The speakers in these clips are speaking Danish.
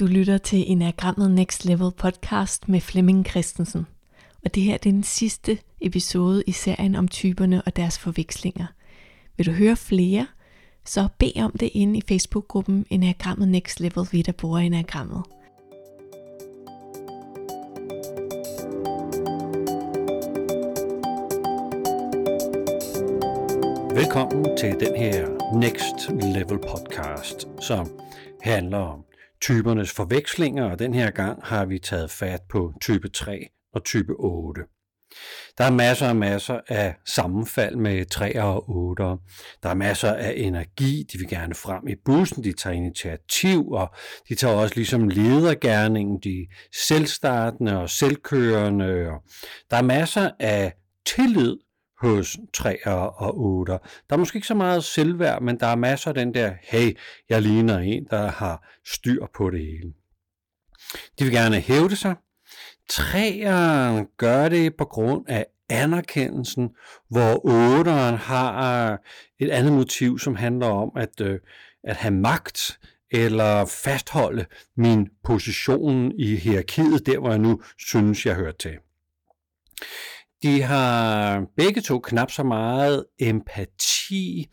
Du lytter til Enagrammet Next Level podcast med Flemming Christensen. Og det her det er den sidste episode i serien om typerne og deres forvekslinger. Vil du høre flere, så bed om det inde i Facebook-gruppen Enagrammet Next Level, vi der bruger Enagrammet. Velkommen til den her Next Level podcast, som handler om typernes forvekslinger, og den her gang har vi taget fat på type 3 og type 8. Der er masser og masser af sammenfald med 3'er og 8'er. Der er masser af energi, de vil gerne frem i bussen, de tager initiativ, og de tager også ligesom ledergærningen, de selvstartende og selvkørende. Der er masser af tillid hos træer og otter. Der er måske ikke så meget selvværd, men der er masser af den der, hey, jeg ligner en, der har styr på det hele. De vil gerne hævde sig. 3'eren gør det på grund af anerkendelsen, hvor 8'eren har et andet motiv, som handler om at, øh, at have magt, eller fastholde min position i hierarkiet, der hvor jeg nu synes, jeg hører til. De har begge to knap så meget empati,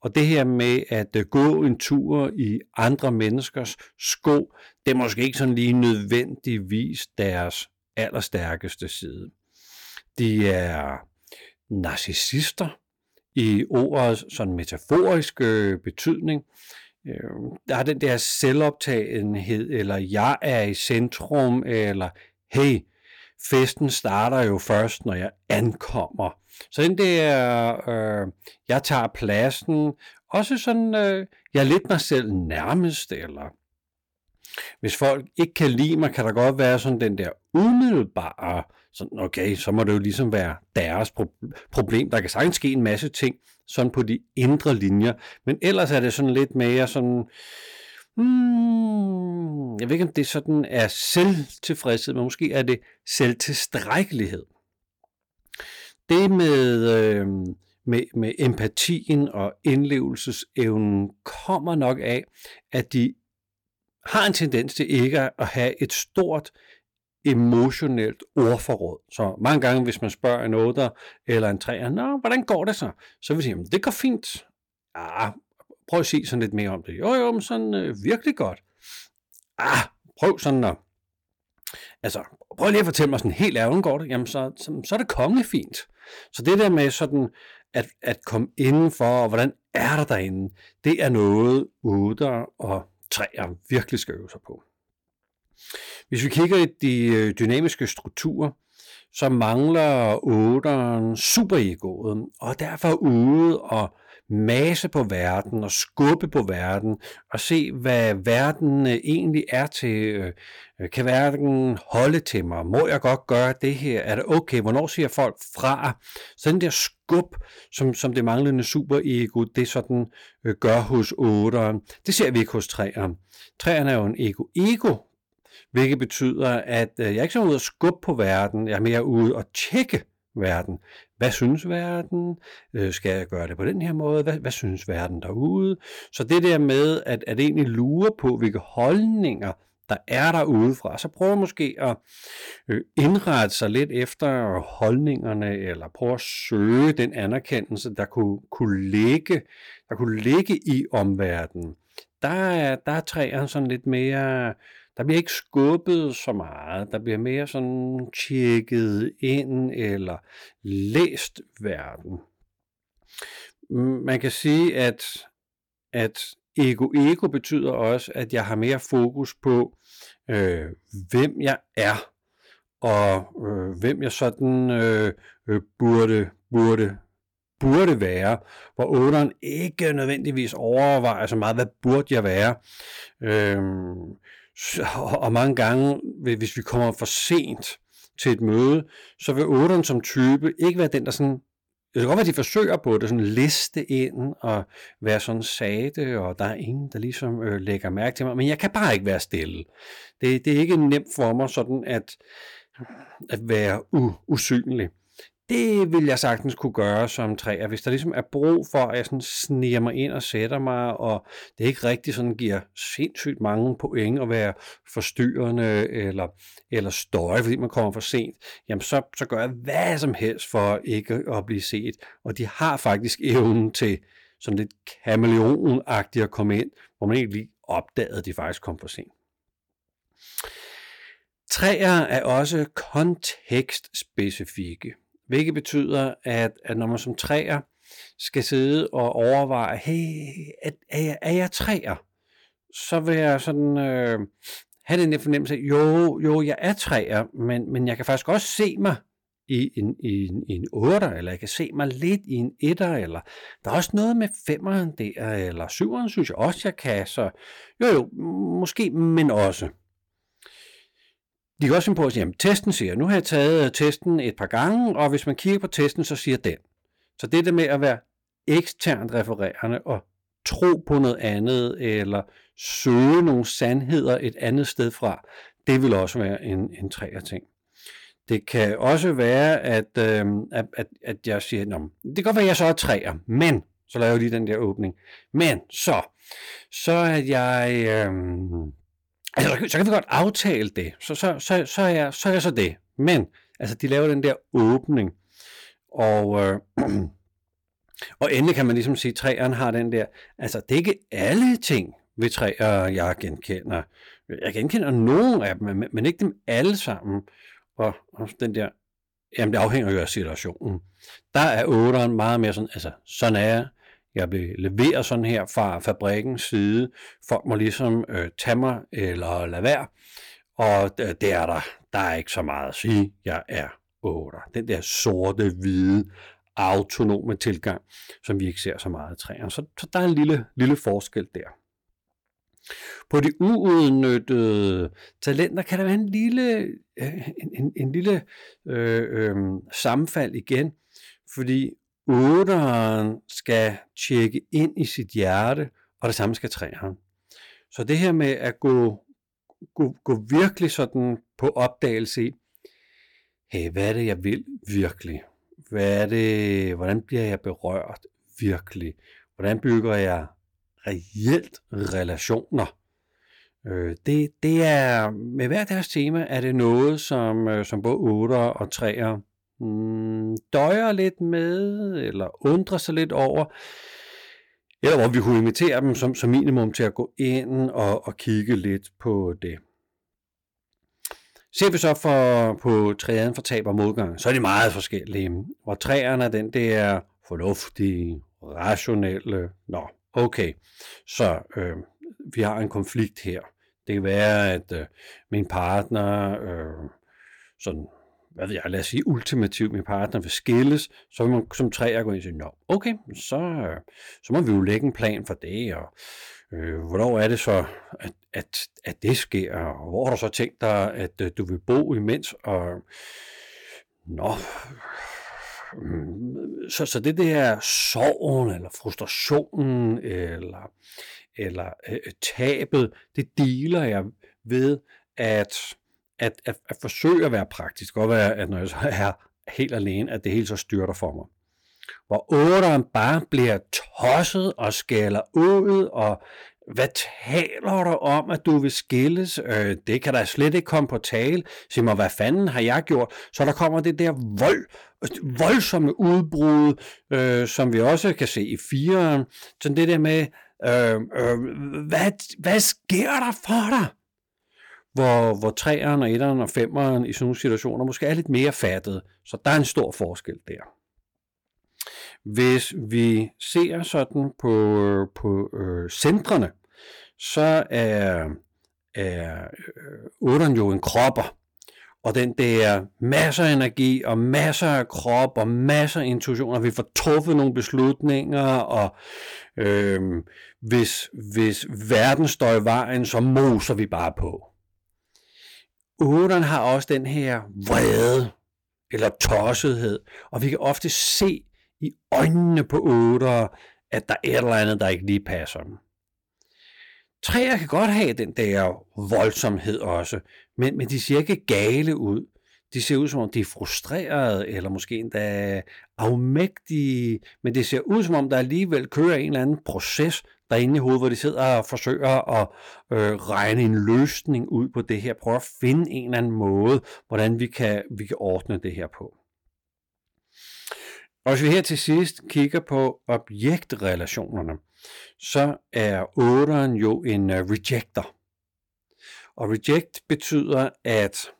og det her med at øh, gå en tur i andre menneskers sko, det er måske ikke sådan lige nødvendigvis deres allerstærkeste side. De er narcissister i ordets sådan metaforiske øh, betydning. Øh, der er den der selvoptagenhed, eller jeg er i centrum, eller hey, festen starter jo først, når jeg ankommer. Så den der, øh, jeg tager pladsen, også sådan, øh, jeg er lidt mig selv nærmest, eller hvis folk ikke kan lide mig, kan der godt være sådan den der umiddelbare, sådan, okay, så må det jo ligesom være deres problem. Der kan sagtens ske en masse ting, sådan på de indre linjer, men ellers er det sådan lidt mere sådan, Hmm, jeg ved ikke, om det sådan er selvtilfredshed, men måske er det selvtilstrækkelighed. Det med, øh, med, med empatien og indlevelsesevnen kommer nok af, at de har en tendens til ikke at have et stort emotionelt ordforråd. Så mange gange, hvis man spørger en 8 eller en 3, Nå, hvordan går det så? Så vil de sige, det går fint. Ja, prøv at sige sådan lidt mere om det. Jo, jo, men sådan øh, virkelig godt. Ah, prøv sådan at... Altså, prøv lige at fortælle mig sådan helt ærligt, går det? Jamen, så, så, så er det kongefint. Så det der med sådan at, at komme indenfor, og hvordan er der derinde, det er noget, 8 og træer virkelig skal øve sig på. Hvis vi kigger i de øh, dynamiske strukturer, så mangler 8'eren superegoet, og derfor ude og mase på verden og skubbe på verden og se, hvad verden øh, egentlig er til. Øh, øh, kan verden holde til mig? Må jeg godt gøre det her? Er det okay? Hvornår siger folk fra? Så den der skub, som, som det manglende superego, det sådan øh, gør hos 8'eren, det ser vi ikke hos 3'eren. 3'eren er jo en ego-ego, hvilket betyder, at jeg er ikke så ude at skubbe på verden, jeg er mere ude at tjekke verden. Hvad synes verden? Øh, skal jeg gøre det på den her måde? Hvad, hvad synes verden derude? Så det der med at, at egentlig lure på, hvilke holdninger der er derude fra, så prøv måske at øh, indrette sig lidt efter holdningerne, eller prøv at søge den anerkendelse, der kunne, kunne, ligge, der kunne ligge i omverdenen. Der er, der er træerne sådan lidt mere der bliver ikke skubbet så meget. Der bliver mere sådan tjekket ind eller læst verden. Man kan sige, at, at ego-ego betyder også, at jeg har mere fokus på, øh, hvem jeg er, og øh, hvem jeg sådan øh, øh, burde, burde, burde være, hvor otteren ikke nødvendigvis overvejer så meget, hvad burde jeg være. Øh, og mange gange, hvis vi kommer for sent til et møde, så vil 8'eren som type ikke være den, der sådan det kan godt være, at de forsøger på det, sådan liste ind og være sådan sagte, og der er ingen, der ligesom øh, lægger mærke til mig, men jeg kan bare ikke være stille. Det, det er ikke nemt for mig sådan at, at være u, usynlig det vil jeg sagtens kunne gøre som træer. Hvis der ligesom er brug for, at jeg sådan sniger mig ind og sætter mig, og det ikke rigtig sådan giver sindssygt mange point at være forstyrrende eller, eller støje, fordi man kommer for sent, jamen så, så gør jeg hvad som helst for ikke at blive set. Og de har faktisk evnen til sådan lidt kameleonagtigt at komme ind, hvor man ikke lige opdagede, at de faktisk kom for sent. Træer er også kontekstspecifikke, hvilket betyder, at, at når man som træer skal sidde og overveje, hey, er, er, jeg, er jeg træer? Så vil jeg sådan øh, have den der fornemmelse, jo, jo, jeg er træer, men, men jeg kan faktisk også se mig i en, i, en, i en 8'er, eller jeg kan se mig lidt i en 1, eller der er også noget med 5'eren der, eller 7'eren synes jeg også, jeg kan, så jo jo, måske, men også. De kan også finde på at sige, at testen siger, nu har jeg taget øh, testen et par gange, og hvis man kigger på testen, så siger den. Så det der med at være eksternt refererende og tro på noget andet, eller søge nogle sandheder et andet sted fra, det vil også være en, en træer ting. Det kan også være, at, øh, at, at, at jeg siger, Nå, det kan godt være, at jeg så er træer, men, så laver jeg lige den der åbning, men så, så er jeg, øh, altså, så kan vi godt aftale det, så, så, så, så, er jeg, så er jeg så det, men, altså de laver den der åbning, og, øh, og endelig kan man ligesom sige, at træerne har den der, altså det er ikke alle ting ved træer, jeg genkender. Jeg genkender nogle af dem, men ikke dem alle sammen. Og, og den der, jamen det afhænger jo af situationen. Der er 8'eren meget mere sådan, altså sådan er jeg. Jeg vil levere sådan her fra fabrikkens side. Folk må ligesom øh, tage mig eller lade være. Og øh, det, er der. Der er ikke så meget at sige. Jeg er 8. Den der sorte, hvide, autonome tilgang, som vi ikke ser så meget i træerne. Så, så der er en lille, lille forskel der. På de uudnyttede talenter kan der være en lille, øh, en, en, en lille øh, øh, sammenfald igen, fordi otteren skal tjekke ind i sit hjerte, og det samme skal træeren. Så det her med at gå, gå, gå virkelig sådan på opdagelse i, hey, hvad er det, jeg vil virkelig? Hvad er det, hvordan bliver jeg berørt virkelig? Hvordan bygger jeg reelt relationer. Øh, det, det er, med hver deres tema, er det noget, som, øh, som både 8 og 3'er mm, døjer lidt med, eller undrer sig lidt over, eller hvor vi kunne invitere dem som, som minimum til at gå ind og, og kigge lidt på det. Ser vi så for, på træerne for tab og modgang, så er de meget forskellige. Hvor træerne er den der fornuftige, rationelle, nå, okay, så øh, vi har en konflikt her. Det kan være, at øh, min partner, øh, sådan, hvad ved jeg, lad os sige ultimativt, min partner vil skilles, så vil man som træer gå ind og sige, nå, okay, så, så må vi jo lægge en plan for det, og øh, hvornår er det så, at, at, at det sker, og hvor har du så tænkt dig, at øh, du vil bo imens, og nå, mm, så, så det der sorgen, eller frustrationen, eller, eller øh, tabet, det deler jeg ved at, at, at, at forsøge at være praktisk. Og være, at når jeg så er helt alene, at det hele så styrter for mig. Hvor otteren bare bliver tosset og skælder ud og hvad taler du om, at du vil skilles? Øh, det kan der slet ikke komme på tale. Sig mig, hvad fanden har jeg gjort? Så der kommer det der vold, voldsomme udbrud, øh, som vi også kan se i fireren. Sådan det der med, øh, øh, hvad, hvad sker der for dig? Hvor, hvor træeren og etteren og femeren i sådan nogle situationer måske er lidt mere fattet. Så der er en stor forskel der. Hvis vi ser sådan på, på øh, centrene, så er, er øh, otteren jo en kropper, og den der masser af energi og masser af krop og masser af intuition, og vi får truffet nogle beslutninger, og øh, hvis, hvis verden står i vejen, så moser vi bare på. Otteren har også den her vrede, eller tossethed, og vi kan ofte se i øjnene på otter, at der er et eller andet, der ikke lige passer dem. Træer kan godt have den der voldsomhed også, men, men de ser ikke gale ud. de ser ud som om, de er frustrerede, eller måske endda afmægtige, men det ser ud som om, der alligevel kører en eller anden proces derinde i hovedet, hvor de sidder og forsøger at øh, regne en løsning ud på det her, Prøver at finde en eller anden måde, hvordan vi kan, vi kan ordne det her på. Og hvis vi her til sidst kigger på objektrelationerne, så er 8'eren jo en uh, rejector. Og reject betyder, at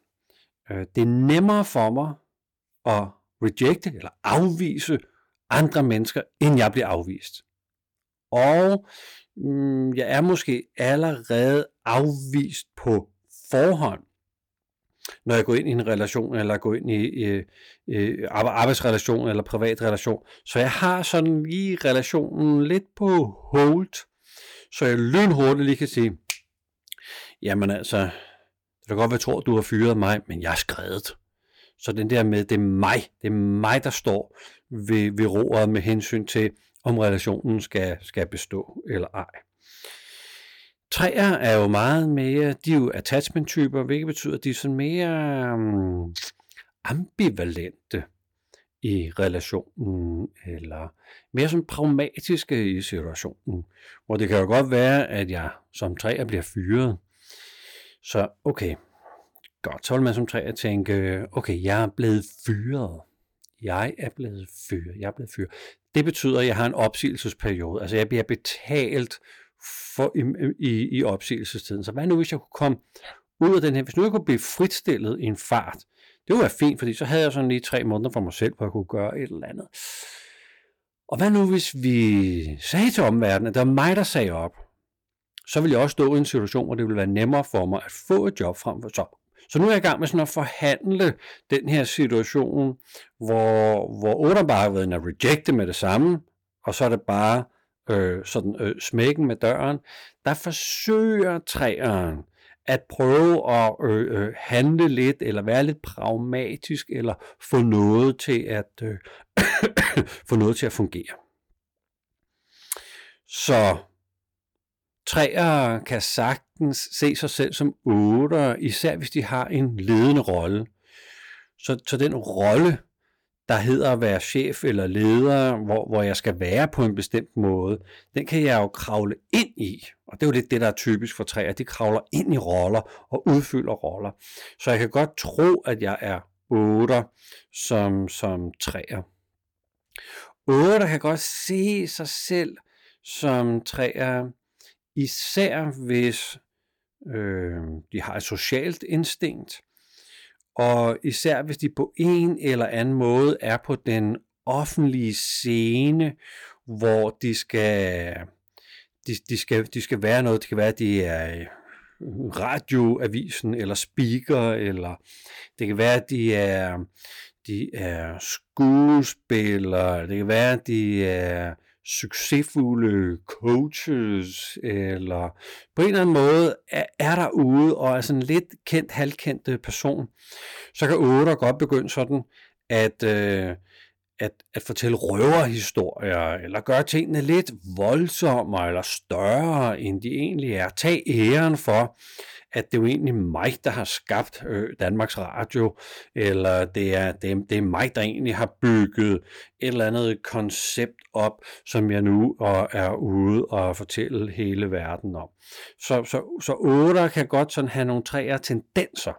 øh, det er nemmere for mig at rejecte eller afvise andre mennesker, end jeg bliver afvist. Og mm, jeg er måske allerede afvist på forhånd, når jeg går ind i en relation, eller går ind i øh, øh, arbejdsrelation, eller privat relation. Så jeg har sådan lige relationen lidt på hold, så jeg lynhurtigt lige kan sige, jamen altså, det kan godt være, at jeg tror, du har fyret mig, men jeg er skrevet. Så den der med, det er mig, det er mig, der står ved, ved roret med hensyn til, om relationen skal, skal bestå eller ej. Træer er jo meget mere, de er jo attachment-typer, hvilket betyder, at de er sådan mere um, ambivalente i relationen, eller mere sådan pragmatiske i situationen, hvor det kan jo godt være, at jeg som træer bliver fyret. Så okay, godt, så vil man som træer tænke, okay, jeg er blevet fyret. Jeg er blevet fyret. Jeg er blevet fyret. Det betyder, at jeg har en opsigelsesperiode. Altså jeg bliver betalt for, i, i, i opsigelsestiden. Så hvad nu, hvis jeg kunne komme ud af den her, hvis nu jeg kunne blive fritstillet i en fart, det ville være fint, fordi så havde jeg sådan lige tre måneder for mig selv, hvor jeg kunne gøre et eller andet. Og hvad nu, hvis vi sagde til omverdenen, at det var mig, der sagde op, så ville jeg også stå i en situation, hvor det ville være nemmere for mig at få et job frem for så. Så nu er jeg i gang med sådan at forhandle den her situation, hvor, hvor Oda bare har været en at rejecte med det samme, og så er det bare øh, sådan øh, smækken med døren, der forsøger træeren at prøve at øh, øh, handle lidt, eller være lidt pragmatisk, eller få noget til at øh, få noget til at fungere. Så træer kan sagtens se sig selv som otter, især hvis de har en ledende rolle. Så, så den rolle, der hedder at være chef eller leder, hvor, hvor jeg skal være på en bestemt måde, den kan jeg jo kravle ind i. Og det er jo lidt det, der er typisk for træer. De kravler ind i roller og udfylder roller. Så jeg kan godt tro, at jeg er otter som, som træer. Otter kan godt se sig selv som træer, især hvis øh, de har et socialt instinkt, og især hvis de på en eller anden måde er på den offentlige scene, hvor de skal, de, de skal, de skal være noget. Det kan være, at de er radioavisen eller speaker, eller det kan være, at de er, de er skuespillere, det kan være, at de er succesfulde coaches, eller på en eller anden måde er, er derude og er sådan lidt kendt, halvkendt person, så kan 8 godt begynde sådan at, øh, at, at fortælle røverhistorier, eller gøre tingene lidt voldsommere eller større, end de egentlig er. Tag æren for, at det er jo egentlig mig, der har skabt øh, Danmarks Radio, eller det er, det, er, det er mig, der egentlig har bygget et eller andet koncept op, som jeg nu og er ude og fortælle hele verden om. Så, så, så otter kan godt sådan have nogle træer tendenser.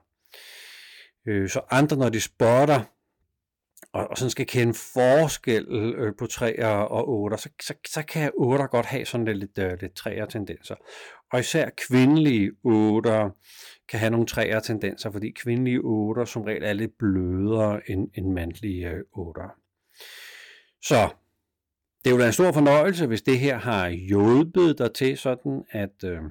Øh, så andre, når de spotter, og, og sådan skal kende forskel øh, på træer og otter, så, så, så kan otter godt have sådan lidt, lidt, øh, lidt træer tendenser. Og især kvindelige otter kan have nogle træer tendenser, fordi kvindelige otter som regel er lidt blødere end, end mandlige øh, otter. Så det er jo da en stor fornøjelse, hvis det her har hjulpet dig til sådan, at, øh,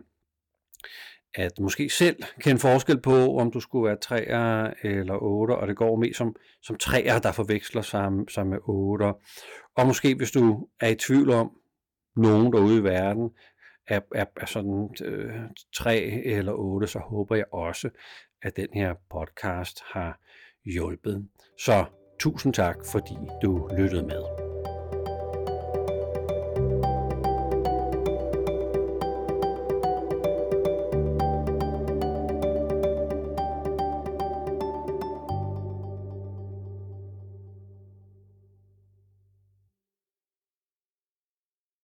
at måske selv kende forskel på, om du skulle være træer eller otter, og det går mest som, som træer, der forveksler sig, sig med otter. Og måske hvis du er i tvivl om nogen derude i verden, er, er, er sådan øh, tre eller otte, så håber jeg også, at den her podcast har hjulpet. Så tusind tak, fordi du lyttede med.